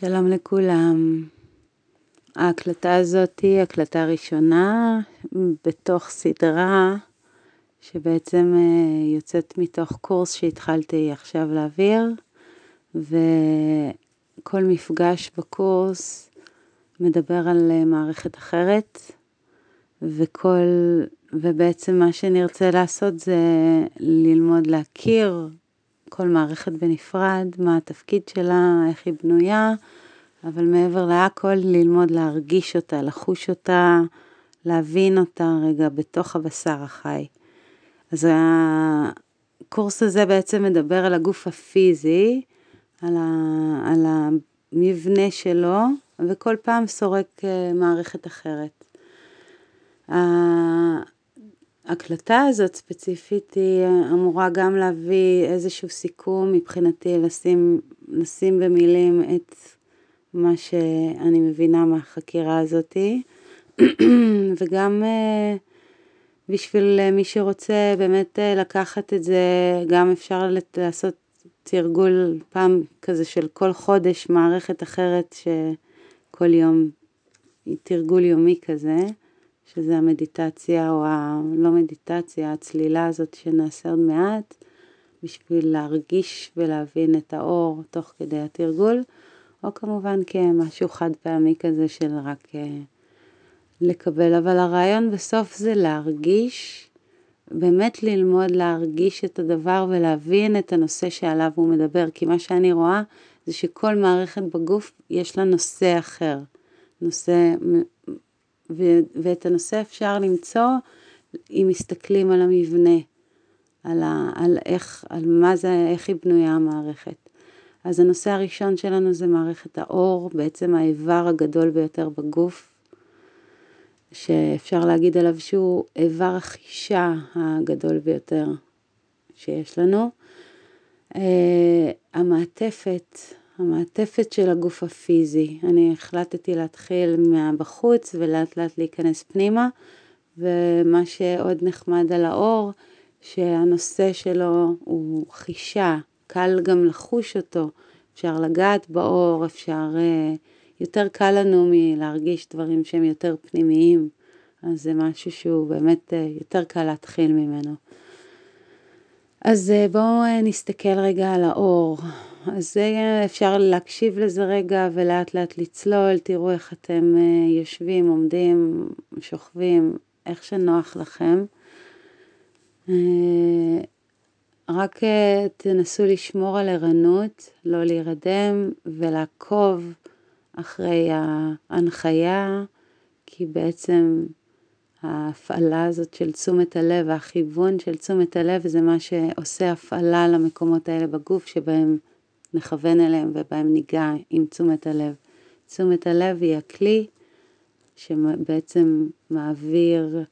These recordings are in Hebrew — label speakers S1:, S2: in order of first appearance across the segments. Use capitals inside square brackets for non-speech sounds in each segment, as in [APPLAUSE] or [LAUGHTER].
S1: שלום לכולם. ההקלטה הזאת היא הקלטה ראשונה בתוך סדרה שבעצם אה, יוצאת מתוך קורס שהתחלתי עכשיו להעביר, וכל מפגש בקורס מדבר על אה, מערכת אחרת, וכל, ובעצם מה שנרצה לעשות זה ללמוד להכיר כל מערכת בנפרד, מה התפקיד שלה, איך היא בנויה, אבל מעבר להכל ללמוד להרגיש אותה, לחוש אותה, להבין אותה רגע בתוך הבשר החי. אז הקורס הזה בעצם מדבר על הגוף הפיזי, על, ה, על המבנה שלו, וכל פעם סורק אה, מערכת אחרת. ההקלטה הזאת ספציפית היא אמורה גם להביא איזשהו סיכום מבחינתי, לשים, לשים במילים את מה שאני מבינה מהחקירה הזאתי, [CLEARS THROAT] וגם אה, בשביל מי שרוצה באמת אה, לקחת את זה, גם אפשר לעשות תרגול פעם כזה של כל חודש מערכת אחרת שכל יום, תרגול יומי כזה. שזה המדיטציה או ה... לא מדיטציה, הצלילה הזאת שנעשה עוד מעט, בשביל להרגיש ולהבין את האור תוך כדי התרגול, או כמובן כמשהו חד פעמי כזה של רק uh, לקבל, אבל הרעיון בסוף זה להרגיש, באמת ללמוד להרגיש את הדבר ולהבין את הנושא שעליו הוא מדבר, כי מה שאני רואה זה שכל מערכת בגוף יש לה נושא אחר, נושא ואת הנושא אפשר למצוא אם מסתכלים על המבנה, על, ה- על איך, על מה זה, איך היא בנויה המערכת. אז הנושא הראשון שלנו זה מערכת האור, בעצם האיבר הגדול ביותר בגוף, שאפשר להגיד עליו שהוא איבר החישה הגדול ביותר שיש לנו. Uh, המעטפת המעטפת של הגוף הפיזי. אני החלטתי להתחיל מהבחוץ ולאט לאט להיכנס פנימה, ומה שעוד נחמד על האור, שהנושא שלו הוא חישה, קל גם לחוש אותו, אפשר לגעת באור, אפשר, אה, יותר קל לנו מלהרגיש דברים שהם יותר פנימיים, אז זה משהו שהוא באמת אה, יותר קל להתחיל ממנו. אז אה, בואו נסתכל רגע על האור. אז זה אפשר להקשיב לזה רגע ולאט לאט לצלול, תראו איך אתם אה, יושבים, עומדים, שוכבים, איך שנוח לכם. אה, רק אה, תנסו לשמור על ערנות, לא להירדם ולעקוב אחרי ההנחיה, כי בעצם ההפעלה הזאת של תשומת הלב והכיוון של תשומת הלב זה מה שעושה הפעלה למקומות האלה בגוף שבהם נכוון אליהם ובהם ניגע עם תשומת הלב. תשומת הלב היא הכלי שבעצם מעביר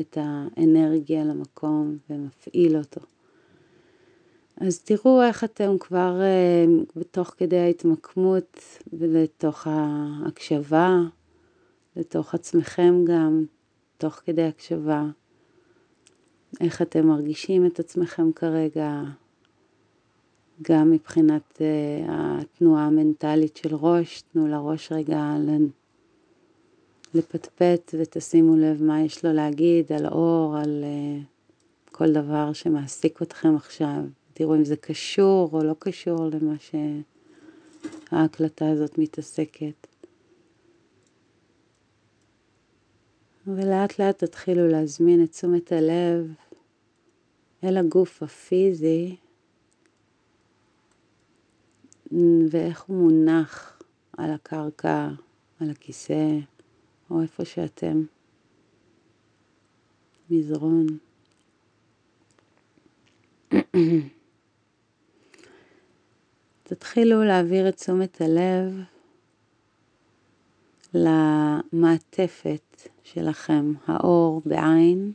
S1: את האנרגיה למקום ומפעיל אותו. אז תראו איך אתם כבר בתוך כדי ההתמקמות ולתוך ההקשבה, לתוך עצמכם גם, תוך כדי הקשבה, איך אתם מרגישים את עצמכם כרגע, גם מבחינת uh, התנועה המנטלית של ראש, תנו לראש רגע לפטפט ותשימו לב מה יש לו להגיד על אור, על uh, כל דבר שמעסיק אתכם עכשיו. תראו אם זה קשור או לא קשור למה שההקלטה הזאת מתעסקת. ולאט לאט תתחילו להזמין את תשומת הלב אל הגוף הפיזי ואיך הוא מונח על הקרקע, על הכיסא, או איפה שאתם. מזרון. תתחילו להעביר את תשומת הלב למעטפת שלכם, האור בעין,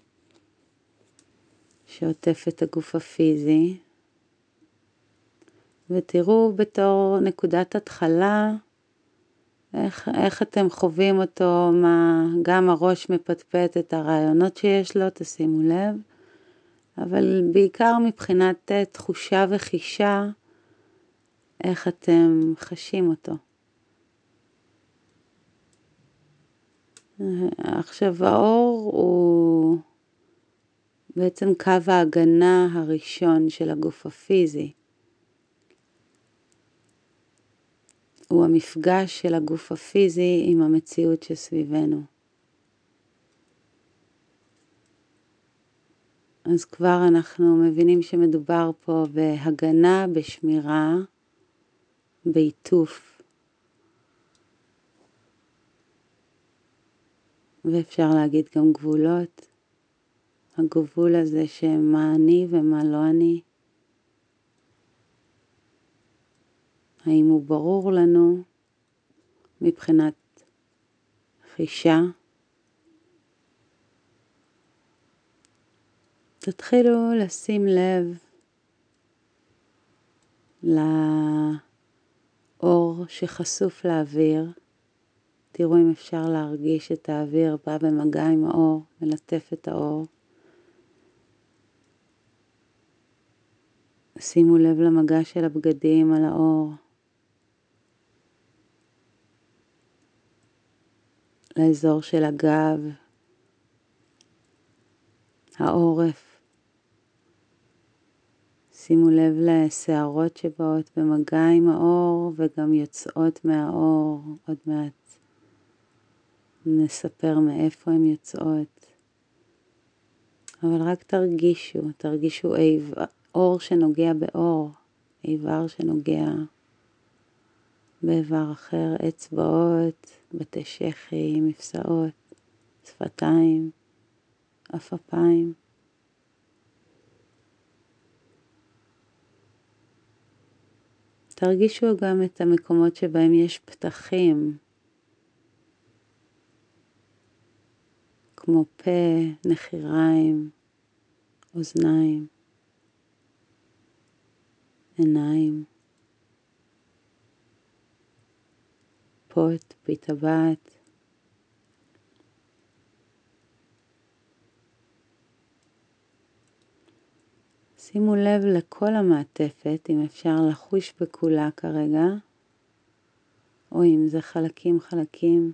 S1: שעוטף את הגוף הפיזי, ותראו בתור נקודת התחלה איך, איך אתם חווים אותו, מה גם הראש מפטפט את הרעיונות שיש לו, תשימו לב, אבל בעיקר מבחינת אה, תחושה וחישה, איך אתם חשים אותו. עכשיו האור הוא בעצם קו ההגנה הראשון של הגוף הפיזי. הוא המפגש של הגוף הפיזי עם המציאות שסביבנו. אז כבר אנחנו מבינים שמדובר פה בהגנה, בשמירה, בעיטוף. ואפשר להגיד גם גבולות. הגבול הזה שמה אני ומה לא אני. האם הוא ברור לנו מבחינת חישה? תתחילו לשים לב לאור שחשוף לאוויר. תראו אם אפשר להרגיש את האוויר בא במגע עם האור, מלטף את האור. שימו לב למגע של הבגדים על האור. לאזור של הגב, העורף. שימו לב לשערות שבאות במגע עם האור וגם יוצאות מהאור. עוד מעט נספר מאיפה הן יוצאות. אבל רק תרגישו, תרגישו אור שנוגע באור, איבר שנוגע באיבר אחר, אצבעות, בתי שחי, מפסעות, שפתיים, עפעפיים. תרגישו גם את המקומות שבהם יש פתחים, כמו פה, נחיריים, אוזניים, עיניים. פית הבת. שימו לב לכל המעטפת, אם אפשר לחוש בכולה כרגע, או אם זה חלקים חלקים.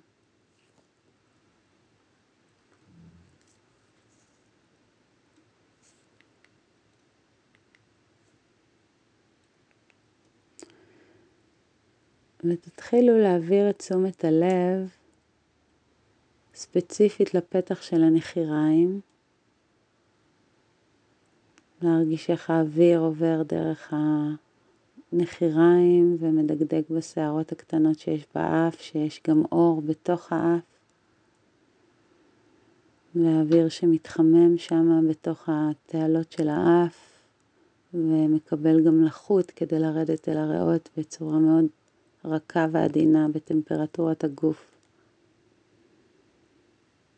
S1: ותתחילו להעביר את תשומת הלב ספציפית לפתח של הנחיריים, להרגיש איך האוויר עובר דרך הנחיריים ומדגדג בשערות הקטנות שיש באף, שיש גם אור בתוך האף, והאוויר שמתחמם שם בתוך התעלות של האף ומקבל גם לחות כדי לרדת אל הריאות בצורה מאוד רכה ועדינה בטמפרטורת הגוף.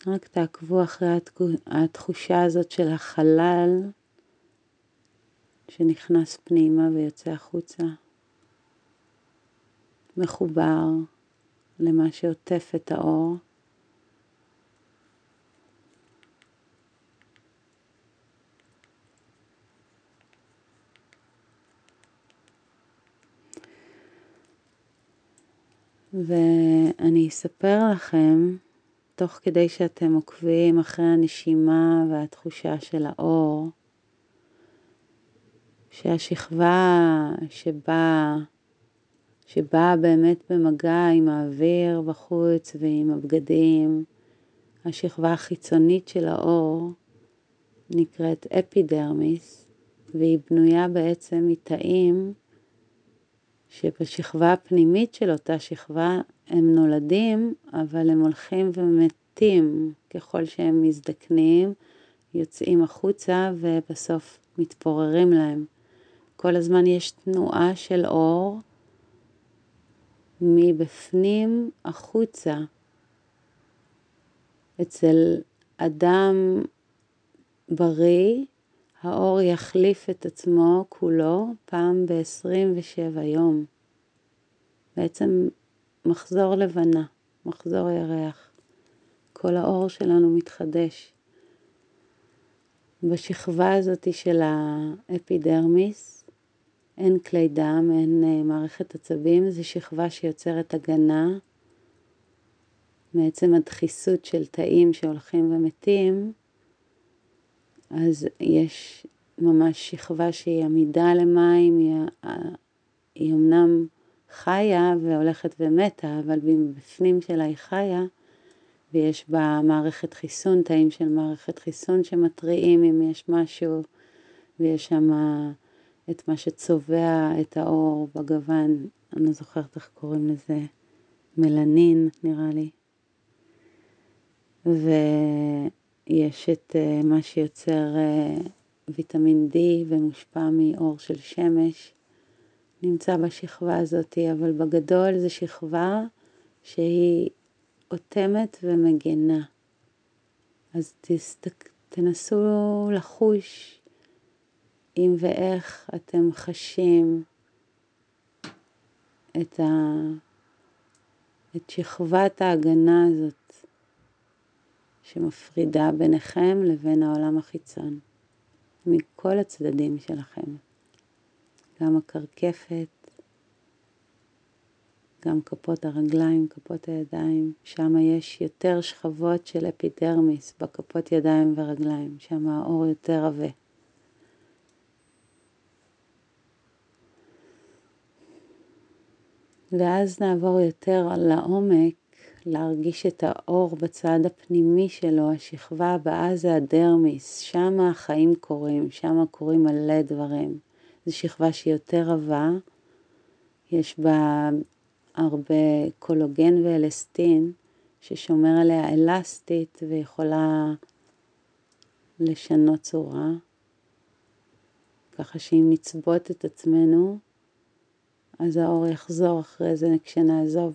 S1: רק תעקבו אחרי התחושה הזאת של החלל שנכנס פנימה ויוצא החוצה, מחובר למה שעוטף את האור. ואני אספר לכם, תוך כדי שאתם עוקבים אחרי הנשימה והתחושה של האור, שהשכבה שבאה, שבאה באמת במגע עם האוויר בחוץ ועם הבגדים, השכבה החיצונית של האור נקראת אפידרמיס, והיא בנויה בעצם מתאים שבשכבה הפנימית של אותה שכבה הם נולדים, אבל הם הולכים ומתים ככל שהם מזדקנים, יוצאים החוצה ובסוף מתפוררים להם. כל הזמן יש תנועה של אור מבפנים החוצה. אצל אדם בריא, האור יחליף את עצמו כולו פעם ב-27 יום. בעצם מחזור לבנה, מחזור ירח. כל האור שלנו מתחדש. בשכבה הזאת של האפידרמיס אין כלי דם, אין אה, מערכת עצבים, זו שכבה שיוצרת הגנה מעצם הדחיסות של תאים שהולכים ומתים, אז יש ממש שכבה שהיא עמידה למים, היא, היא אמנם חיה והולכת ומתה, אבל בפנים שלה היא חיה, ויש בה מערכת חיסון, תאים של מערכת חיסון שמתריעים אם יש משהו, ויש שם את מה שצובע את האור בגוון, אני לא זוכרת איך קוראים לזה, מלנין נראה לי. ויש את אה, מה שיוצר אה, ויטמין D ומושפע מאור של שמש, נמצא בשכבה הזאת, אבל בגדול זו שכבה שהיא אוטמת ומגנה. אז תסתק, תנסו לחוש אם ואיך אתם חשים את, ה... את שכבת ההגנה הזאת שמפרידה ביניכם לבין העולם החיצון, מכל הצדדים שלכם, גם הקרקפת, גם כפות הרגליים, כפות הידיים, שם יש יותר שכבות של אפידרמיס בכפות ידיים ורגליים, שם האור יותר עבה. ואז נעבור יותר לעומק, להרגיש את האור בצד הפנימי שלו, השכבה הבאה זה הדרמיס, שם החיים קורים, שם קורים מלא דברים. זו שכבה שהיא יותר עבה, יש בה הרבה קולוגן ואלסטין, ששומר עליה אלסטית ויכולה לשנות צורה, ככה שאם נצבות את עצמנו, אז האור יחזור אחרי זה כשנעזוב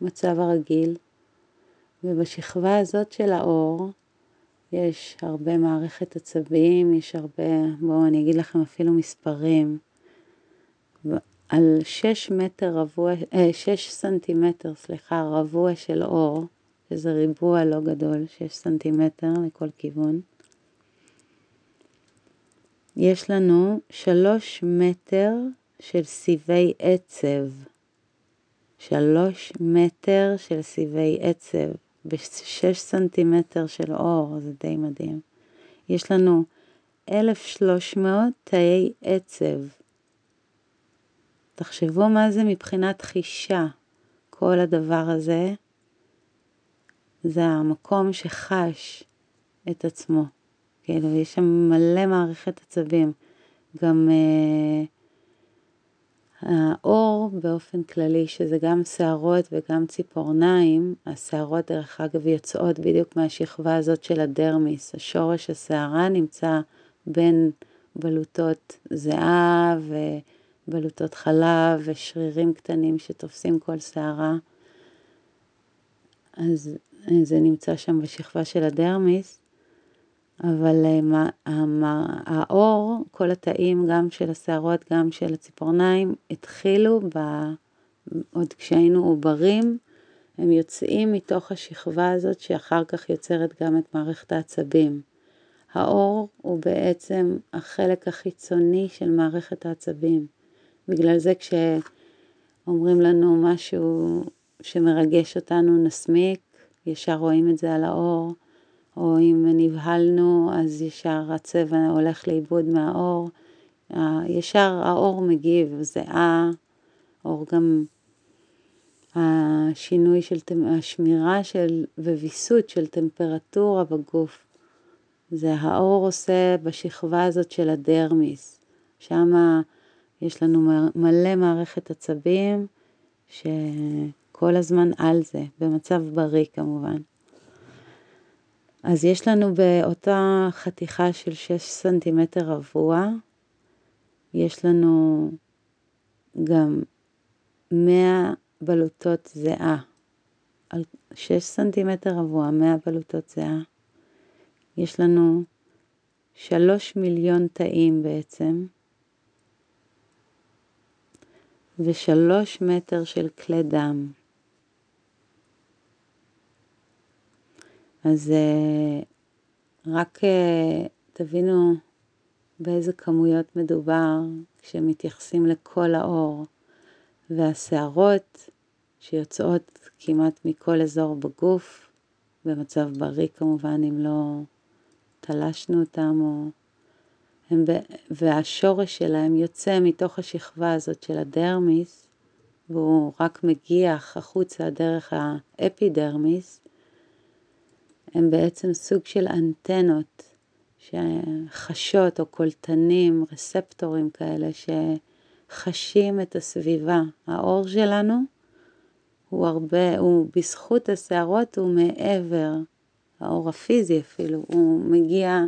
S1: למצב הרגיל. ובשכבה הזאת של האור יש הרבה מערכת עצבים, יש הרבה, בואו אני אגיד לכם אפילו מספרים. על 6 מטר רבוע, 6 אה, סנטימטר, סליחה, רבוע של אור, שזה ריבוע לא גדול, 6 סנטימטר לכל כיוון. יש לנו 3 מטר של סיבי עצב. שלוש מטר של סיבי עצב בשש סנטימטר של אור, זה די מדהים. יש לנו 1,300 תאי עצב. תחשבו מה זה מבחינת חישה, כל הדבר הזה. זה המקום שחש את עצמו. כאילו, יש שם מלא מערכת עצבים. גם... אה, האור באופן כללי, שזה גם שערות וגם ציפורניים, השערות דרך אגב יוצאות בדיוק מהשכבה הזאת של הדרמיס, השורש השערה נמצא בין בלוטות זיעה ובלוטות חלב ושרירים קטנים שתופסים כל שערה, אז זה נמצא שם בשכבה של הדרמיס, אבל אה, האור, כל התאים, גם של השערות, גם של הציפורניים, התחילו ב... עוד כשהיינו עוברים, הם יוצאים מתוך השכבה הזאת שאחר כך יוצרת גם את מערכת העצבים. האור הוא בעצם החלק החיצוני של מערכת העצבים. בגלל זה כשאומרים לנו משהו שמרגש אותנו נסמיק, ישר רואים את זה על האור. או אם נבהלנו אז ישר הצבע הולך לאיבוד מהאור, ישר האור מגיב, זיעה, אור גם השינוי של, השמירה של, וויסות של טמפרטורה בגוף. זה האור עושה בשכבה הזאת של הדרמיס, שם יש לנו מלא מערכת עצבים שכל הזמן על זה, במצב בריא כמובן. אז יש לנו באותה חתיכה של 6 סנטימטר רבוע, יש לנו גם 100 בלוטות זיעה. על 6 סנטימטר רבוע, 100 בלוטות זיעה. יש לנו 3 מיליון תאים בעצם, ושלוש מטר של כלי דם. אז אה, רק אה, תבינו באיזה כמויות מדובר כשמתייחסים לכל האור, והשערות שיוצאות כמעט מכל אזור בגוף, במצב בריא כמובן, אם לא תלשנו אותם, או... הם ב... והשורש שלהם יוצא מתוך השכבה הזאת של הדרמיס, והוא רק מגיח החוצה דרך האפידרמיס, הם בעצם סוג של אנטנות שחשות או קולטנים, רספטורים כאלה שחשים את הסביבה. האור שלנו הוא הרבה, הוא בזכות השערות הוא מעבר, האור הפיזי אפילו, הוא מגיע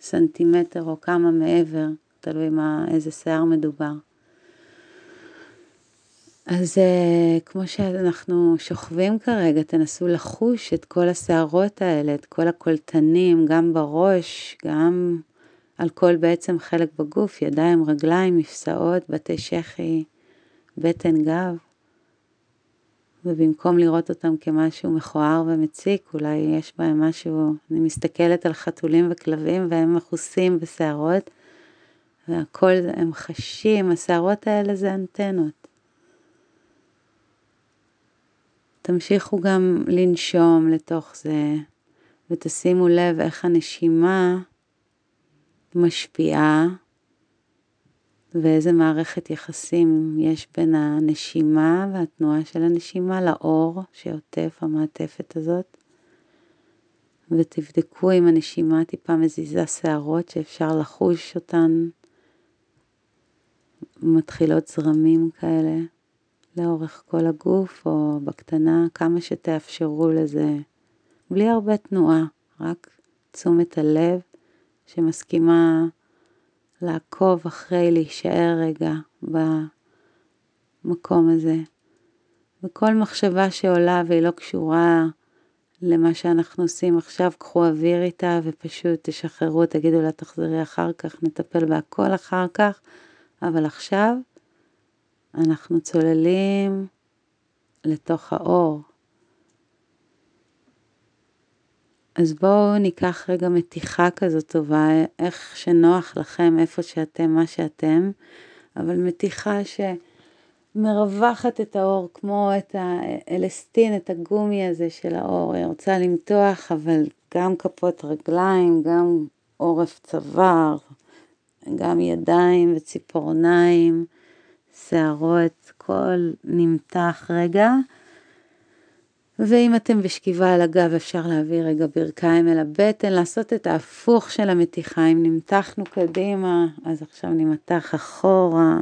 S1: סנטימטר או כמה מעבר, תלוי מה, איזה שיער מדובר. אז uh, כמו שאנחנו שוכבים כרגע, תנסו לחוש את כל השערות האלה, את כל הקולטנים, גם בראש, גם על כל בעצם חלק בגוף, ידיים, רגליים, מפסעות, בתי שחי, בטן, גב. ובמקום לראות אותם כמשהו מכוער ומציק, אולי יש בהם משהו, אני מסתכלת על חתולים וכלבים והם מכוסים בשערות, והכל הם חשים, השערות האלה זה אנטנות. תמשיכו גם לנשום לתוך זה, ותשימו לב איך הנשימה משפיעה, ואיזה מערכת יחסים יש בין הנשימה והתנועה של הנשימה לאור שעוטף המעטפת הזאת. ותבדקו אם הנשימה טיפה מזיזה שערות שאפשר לחוש אותן, מתחילות זרמים כאלה. לאורך כל הגוף או בקטנה, כמה שתאפשרו לזה, בלי הרבה תנועה, רק תשומת הלב שמסכימה לעקוב אחרי, להישאר רגע במקום הזה. וכל מחשבה שעולה והיא לא קשורה למה שאנחנו עושים עכשיו, קחו אוויר איתה ופשוט תשחררו, תגידו לה תחזרי אחר כך, נטפל בהכל אחר כך, אבל עכשיו אנחנו צוללים לתוך האור. אז בואו ניקח רגע מתיחה כזאת טובה, איך שנוח לכם, איפה שאתם, מה שאתם, אבל מתיחה שמרווחת את האור כמו את האלסטין, את הגומי הזה של האור. היא רוצה למתוח, אבל גם כפות רגליים, גם עורף צוואר, גם ידיים וציפורניים. שערות, כל נמתח רגע. ואם אתם בשכיבה על הגב, אפשר להביא רגע ברכיים אל הבטן, לעשות את ההפוך של המתיחה. אם נמתחנו קדימה, אז עכשיו נמתח אחורה,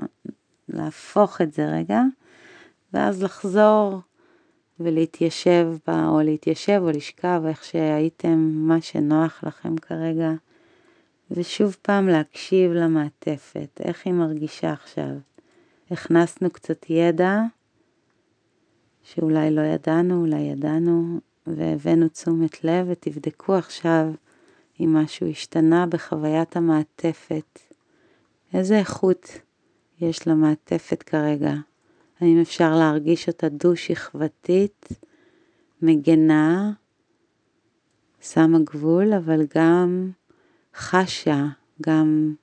S1: להפוך את זה רגע, ואז לחזור ולהתיישב בה, או להתיישב או לשכב, איך שהייתם, מה שנוח לכם כרגע. ושוב פעם להקשיב למעטפת, איך היא מרגישה עכשיו. הכנסנו קצת ידע שאולי לא ידענו, אולי ידענו, והבאנו תשומת לב, ותבדקו עכשיו אם משהו השתנה בחוויית המעטפת. איזה איכות יש למעטפת כרגע? האם אפשר להרגיש אותה דו-שכבתית, מגנה, שמה גבול, אבל גם חשה, גם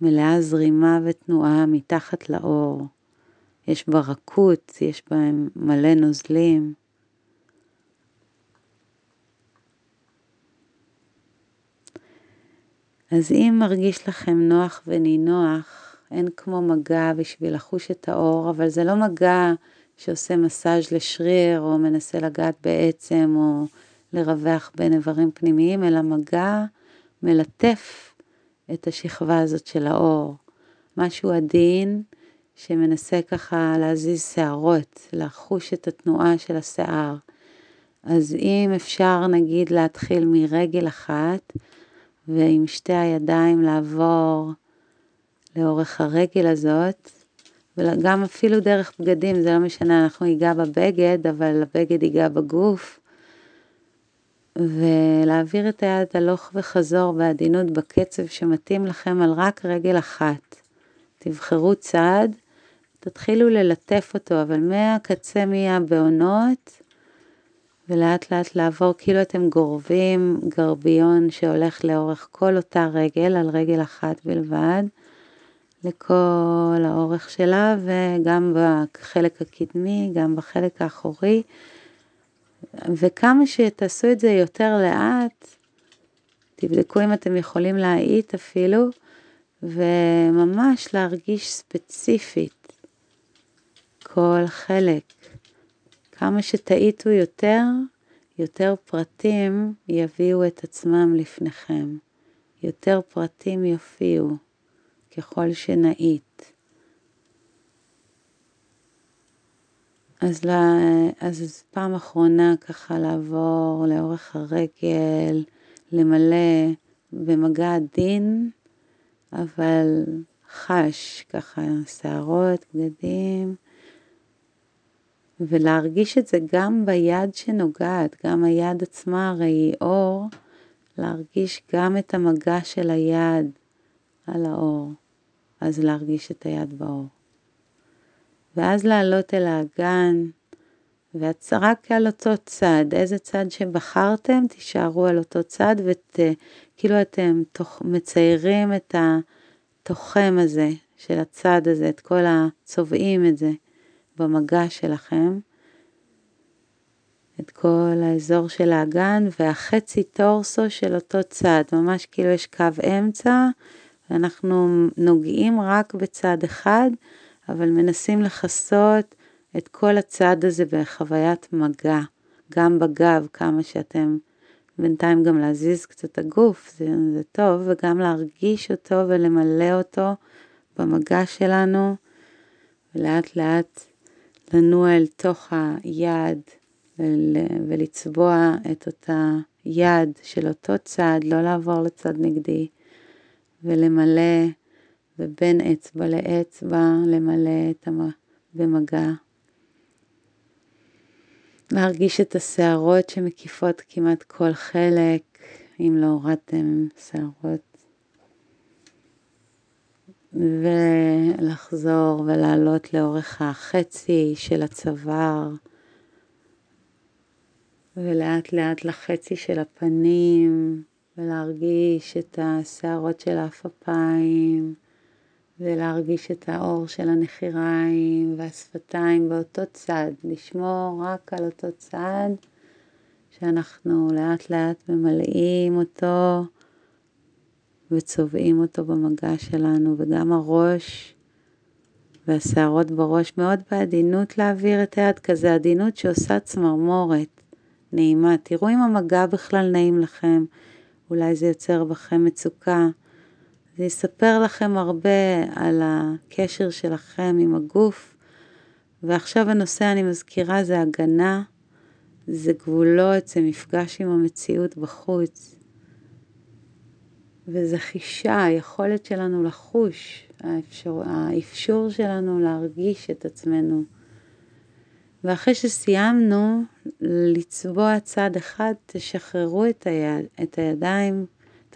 S1: מלאה זרימה ותנועה מתחת לאור. יש בה רכות, יש בהם מלא נוזלים. אז אם מרגיש לכם נוח ונינוח, אין כמו מגע בשביל לחוש את האור, אבל זה לא מגע שעושה מסאז' לשריר או מנסה לגעת בעצם או לרווח בין איברים פנימיים, אלא מגע מלטף את השכבה הזאת של האור. משהו עדין שמנסה ככה להזיז שערות, לחוש את התנועה של השיער. אז אם אפשר נגיד להתחיל מרגל אחת ועם שתי הידיים לעבור לאורך הרגל הזאת, וגם אפילו דרך בגדים, זה לא משנה, אנחנו ניגע בבגד, אבל הבגד ייגע בגוף. ולהעביר את היד הלוך וחזור בעדינות בקצב שמתאים לכם על רק רגל אחת. תבחרו צעד, תתחילו ללטף אותו, אבל מהקצה מהבעונות, ולאט לאט לעבור כאילו אתם גורבים גרביון שהולך לאורך כל אותה רגל, על רגל אחת בלבד, לכל האורך שלה וגם בחלק הקדמי, גם בחלק האחורי. וכמה שתעשו את זה יותר לאט, תבדקו אם אתם יכולים להאיט אפילו, וממש להרגיש ספציפית כל חלק. כמה שתאיטו יותר, יותר פרטים יביאו את עצמם לפניכם. יותר פרטים יופיעו ככל שנאיט. אז, לה, אז פעם אחרונה ככה לעבור לאורך הרגל, למלא במגע עדין, אבל חש ככה שערות, בגדים, ולהרגיש את זה גם ביד שנוגעת, גם היד עצמה הרי היא אור, להרגיש גם את המגע של היד על האור, אז להרגיש את היד באור. ואז לעלות אל האגן, ורק על אותו צד, איזה צד שבחרתם, תישארו על אותו צד, וכאילו אתם תוך, מציירים את התוחם הזה של הצד הזה, את כל הצובעים את זה במגע שלכם, את כל האזור של האגן, והחצי טורסו של אותו צד, ממש כאילו יש קו אמצע, ואנחנו נוגעים רק בצד אחד, אבל מנסים לכסות את כל הצד הזה בחוויית מגע, גם בגב, כמה שאתם, בינתיים גם להזיז קצת הגוף, זה, זה טוב, וגם להרגיש אותו ולמלא אותו במגע שלנו, ולאט לאט לנוע אל תוך היד ול, ולצבוע את אותה יד של אותו צד, לא לעבור לצד נגדי, ולמלא ובין אצבע לאצבע למלא את המ... במגע. להרגיש את השערות שמקיפות כמעט כל חלק, אם לא הורדתם שערות. ולחזור ולעלות לאורך החצי של הצוואר, ולאט לאט לחצי של הפנים, ולהרגיש את השערות של האף אפיים. ולהרגיש את האור של הנחיריים והשפתיים באותו צד, לשמור רק על אותו צד שאנחנו לאט לאט ממלאים אותו וצובעים אותו במגע שלנו, וגם הראש והשערות בראש מאוד בעדינות להעביר את היד, כזה עדינות שעושה צמרמורת נעימה. תראו אם המגע בכלל נעים לכם, אולי זה יוצר בכם מצוקה. זה יספר לכם הרבה על הקשר שלכם עם הגוף. ועכשיו הנושא, אני מזכירה, זה הגנה, זה גבולות, זה מפגש עם המציאות בחוץ. וזה חישה, היכולת שלנו לחוש, האפשר, האפשור שלנו להרגיש את עצמנו. ואחרי שסיימנו לצבוע צד אחד, תשחררו את, היד, את הידיים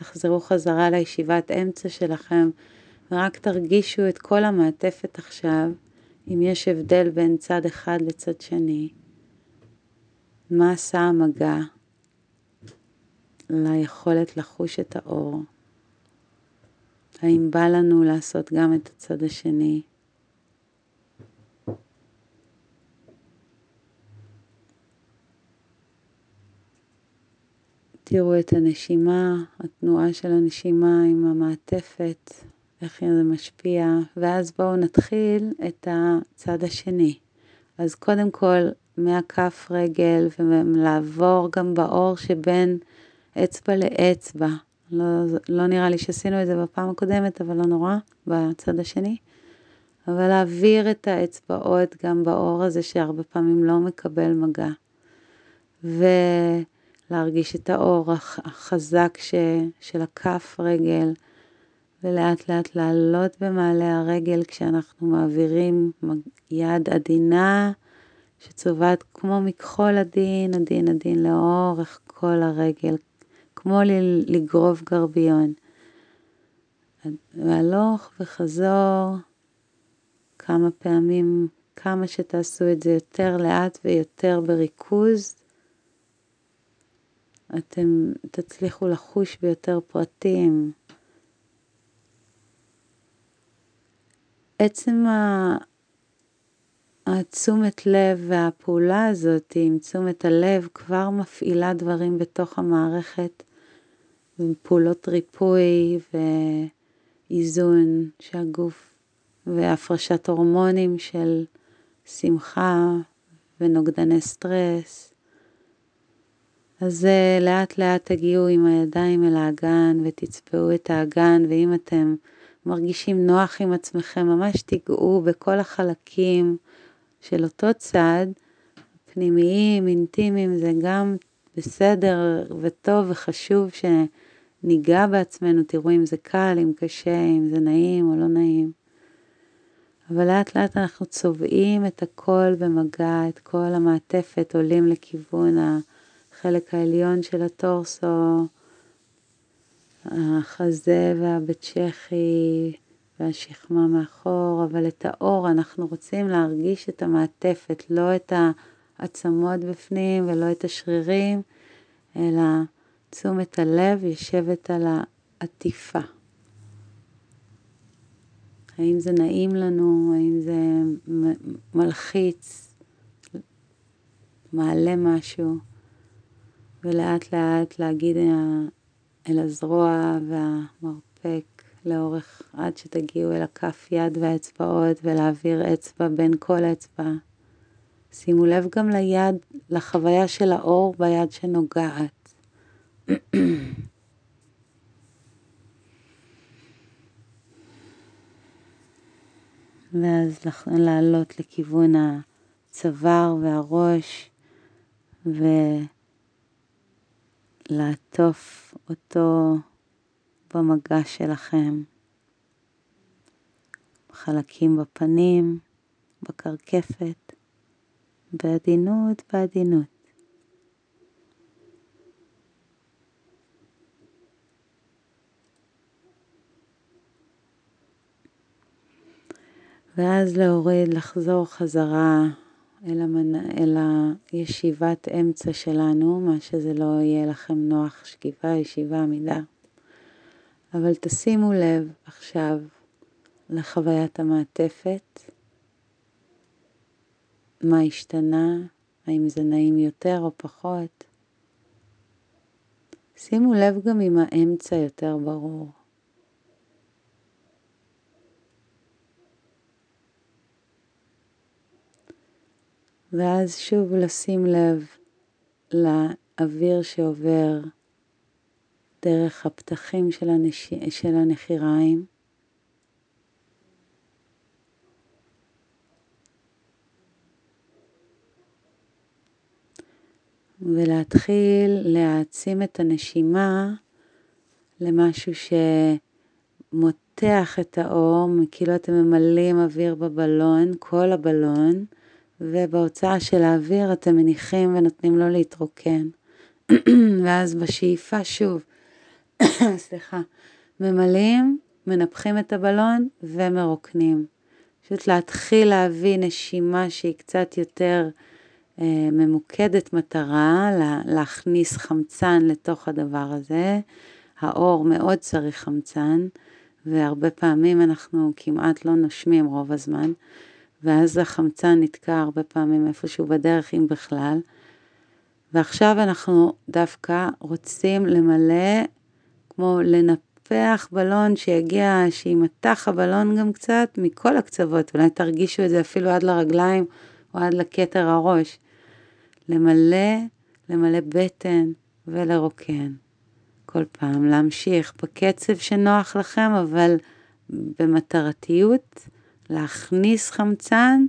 S1: תחזרו חזרה לישיבת אמצע שלכם, ורק תרגישו את כל המעטפת עכשיו, אם יש הבדל בין צד אחד לצד שני. מה עשה המגע ליכולת לחוש את האור? האם בא לנו לעשות גם את הצד השני? תראו את הנשימה, התנועה של הנשימה עם המעטפת, איך זה משפיע, ואז בואו נתחיל את הצד השני. אז קודם כל, מהכף רגל ולעבור גם באור שבין אצבע לאצבע. לא, לא נראה לי שעשינו את זה בפעם הקודמת, אבל לא נורא, בצד השני. אבל להעביר את האצבעות גם באור הזה שהרבה פעמים לא מקבל מגע. ו... להרגיש את האור החזק ש, של הכף רגל, ולאט לאט לעלות במעלה הרגל כשאנחנו מעבירים יד עדינה שצובעת כמו מכחול עדין, עדין, עדין לאורך כל הרגל, כמו לגרוב גרביון. והלוך וחזור כמה פעמים, כמה שתעשו את זה יותר לאט ויותר בריכוז, אתם תצליחו לחוש ביותר פרטים. עצם התשומת לב והפעולה הזאת עם תשומת הלב כבר מפעילה דברים בתוך המערכת, פעולות ריפוי ואיזון שהגוף והפרשת הורמונים של שמחה ונוגדני סטרס. אז לאט לאט תגיעו עם הידיים אל האגן ותצפעו את האגן, ואם אתם מרגישים נוח עם עצמכם, ממש תיגעו בכל החלקים של אותו צד, פנימיים, אינטימיים, זה גם בסדר וטוב וחשוב שניגע בעצמנו, תראו אם זה קל, אם קשה, אם זה נעים או לא נעים. אבל לאט לאט אנחנו צובעים את הכל במגע, את כל המעטפת, עולים לכיוון החלק העליון של הטורסו, החזה והבית צ'כי והשכמה מאחור, אבל את האור אנחנו רוצים להרגיש את המעטפת, לא את העצמות בפנים ולא את השרירים, אלא תשומת הלב יושבת על העטיפה. האם זה נעים לנו, האם זה מלחיץ, מעלה משהו, ולאט לאט להגיד אל הזרוע והמרפק לאורך עד שתגיעו אל הכף יד והאצבעות ולהעביר אצבע בין כל אצבע. שימו לב גם ליד, לחוויה של האור ביד שנוגעת. [CLEARS THROAT] ואז לעלות לכיוון הצוואר והראש ולעטוף אותו במגע שלכם. חלקים בפנים, בקרקפת, בעדינות, בעדינות. ואז להוריד, לחזור חזרה אל, המנ... אל הישיבת אמצע שלנו, מה שזה לא יהיה לכם נוח, שכיבה, ישיבה, עמידה. אבל תשימו לב עכשיו לחוויית המעטפת, מה השתנה, האם זה נעים יותר או פחות. שימו לב גם אם האמצע יותר ברור. ואז שוב לשים לב לאוויר שעובר דרך הפתחים של, הנש... של הנחיריים. ולהתחיל להעצים את הנשימה למשהו שמותח את האור, כאילו אתם ממלאים אוויר בבלון, כל הבלון, ובהוצאה של האוויר אתם מניחים ונותנים לו להתרוקן. [CLEARS THROAT] ואז בשאיפה שוב, [CLEARS THROAT] סליחה, ממלאים, מנפחים את הבלון ומרוקנים. פשוט להתחיל להביא נשימה שהיא קצת יותר אה, ממוקדת מטרה, לה, להכניס חמצן לתוך הדבר הזה. האור מאוד צריך חמצן, והרבה פעמים אנחנו כמעט לא נושמים רוב הזמן. ואז החמצן נתקע הרבה פעמים איפשהו בדרך, אם בכלל. ועכשיו אנחנו דווקא רוצים למלא, כמו לנפח בלון שיגיע, שימתח הבלון גם קצת מכל הקצוות, אולי תרגישו את זה אפילו עד לרגליים או עד לכתר הראש. למלא, למלא בטן ולרוקן. כל פעם להמשיך בקצב שנוח לכם, אבל במטרתיות. להכניס חמצן,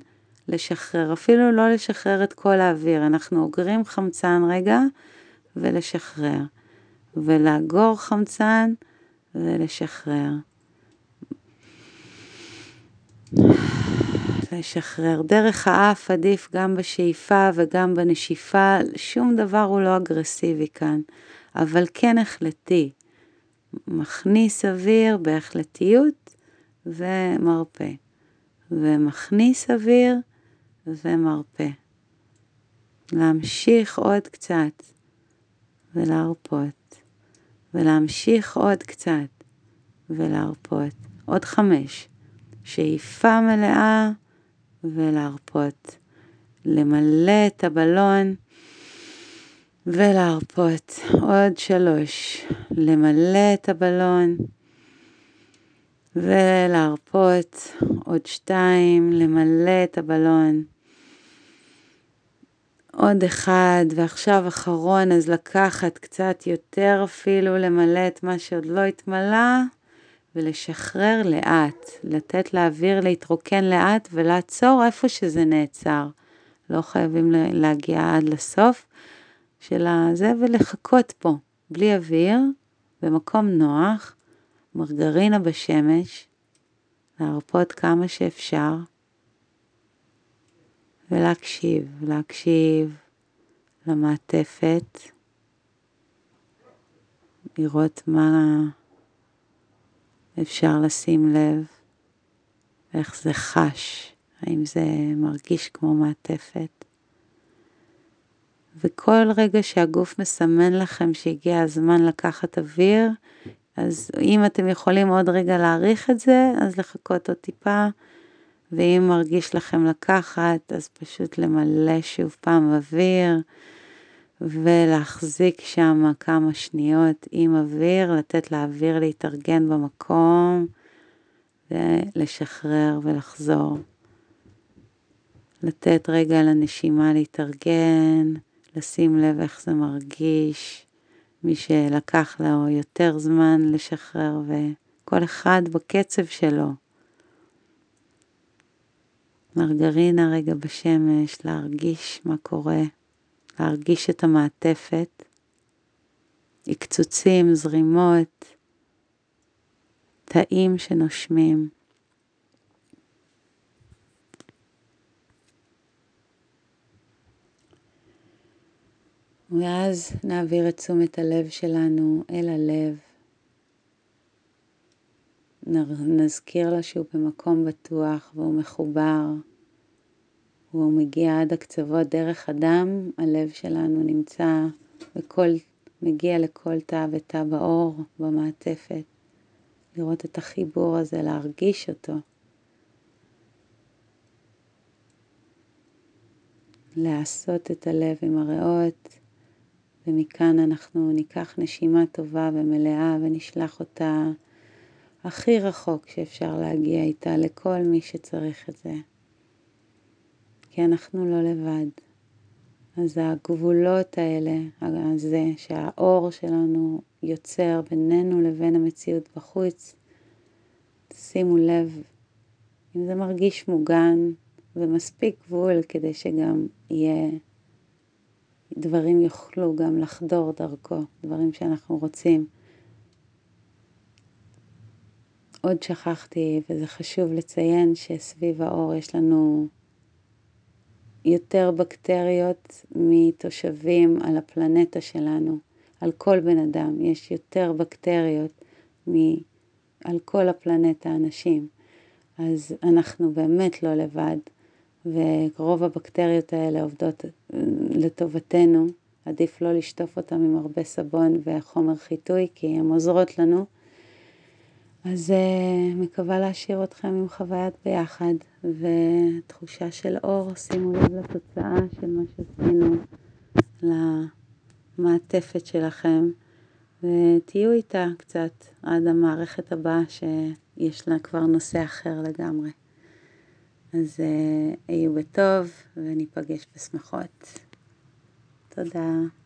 S1: לשחרר, אפילו לא לשחרר את כל האוויר, אנחנו אוגרים חמצן רגע ולשחרר, ולאגור חמצן ולשחרר. לשחרר. דרך האף עדיף גם בשאיפה וגם בנשיפה, שום דבר הוא לא אגרסיבי כאן, אבל כן החלטי. מכניס אוויר בהחלטיות ומרפא. ומכניס אוויר ומרפא. להמשיך עוד קצת ולהרפות, ולהמשיך עוד קצת ולהרפות. עוד חמש, שאיפה מלאה ולהרפות. למלא את הבלון ולהרפות. עוד שלוש, למלא את הבלון ולהרפות. עוד שתיים, למלא את הבלון. עוד אחד, ועכשיו אחרון, אז לקחת קצת יותר אפילו, למלא את מה שעוד לא התמלא, ולשחרר לאט, לתת לאוויר להתרוקן לאט ולעצור איפה שזה נעצר. לא חייבים להגיע עד לסוף של הזה, ולחכות פה, בלי אוויר, במקום נוח, מרגרינה בשמש, להרפות כמה שאפשר, ולהקשיב, להקשיב למעטפת, לראות מה אפשר לשים לב, ואיך זה חש, האם זה מרגיש כמו מעטפת. וכל רגע שהגוף מסמן לכם שהגיע הזמן לקחת אוויר, אז אם אתם יכולים עוד רגע להעריך את זה, אז לחכות עוד טיפה, ואם מרגיש לכם לקחת, אז פשוט למלא שוב פעם אוויר, ולהחזיק שם כמה שניות עם אוויר, לתת לאוויר להתארגן במקום, ולשחרר ולחזור. לתת רגע לנשימה להתארגן, לשים לב איך זה מרגיש, מי שלקח לו יותר זמן לשחרר, וכל אחד בקצב שלו. מרגרינה רגע בשמש, להרגיש מה קורה, להרגיש את המעטפת, עקצוצים, זרימות, תאים שנושמים. ואז נעביר את תשומת הלב שלנו אל הלב. נזכיר לה שהוא במקום בטוח והוא מחובר, והוא מגיע עד הקצוות דרך הדם, הלב שלנו נמצא בכל, מגיע לכל תא ותא באור, במעטפת. לראות את החיבור הזה, להרגיש אותו. לעשות את הלב עם הריאות, ומכאן אנחנו ניקח נשימה טובה ומלאה ונשלח אותה הכי רחוק שאפשר להגיע איתה לכל מי שצריך את זה. כי אנחנו לא לבד. אז הגבולות האלה, הזה שהאור שלנו יוצר בינינו לבין המציאות בחוץ, שימו לב אם זה מרגיש מוגן ומספיק גבול כדי שגם יהיה דברים יוכלו גם לחדור דרכו, דברים שאנחנו רוצים. עוד שכחתי, וזה חשוב לציין, שסביב האור יש לנו יותר בקטריות מתושבים על הפלנטה שלנו. על כל בן אדם יש יותר בקטריות מעל כל הפלנטה אנשים. אז אנחנו באמת לא לבד. ורוב הבקטריות האלה עובדות לטובתנו, עדיף לא לשטוף אותן עם הרבה סבון וחומר חיטוי, כי הן עוזרות לנו. אז uh, מקווה להשאיר אתכם עם חוויית ביחד ותחושה של אור, שימו לב לתוצאה של מה שעשינו למעטפת שלכם ותהיו איתה קצת עד המערכת הבאה שיש לה כבר נושא אחר לגמרי. אז uh, היו בטוב וניפגש בשמחות. תודה.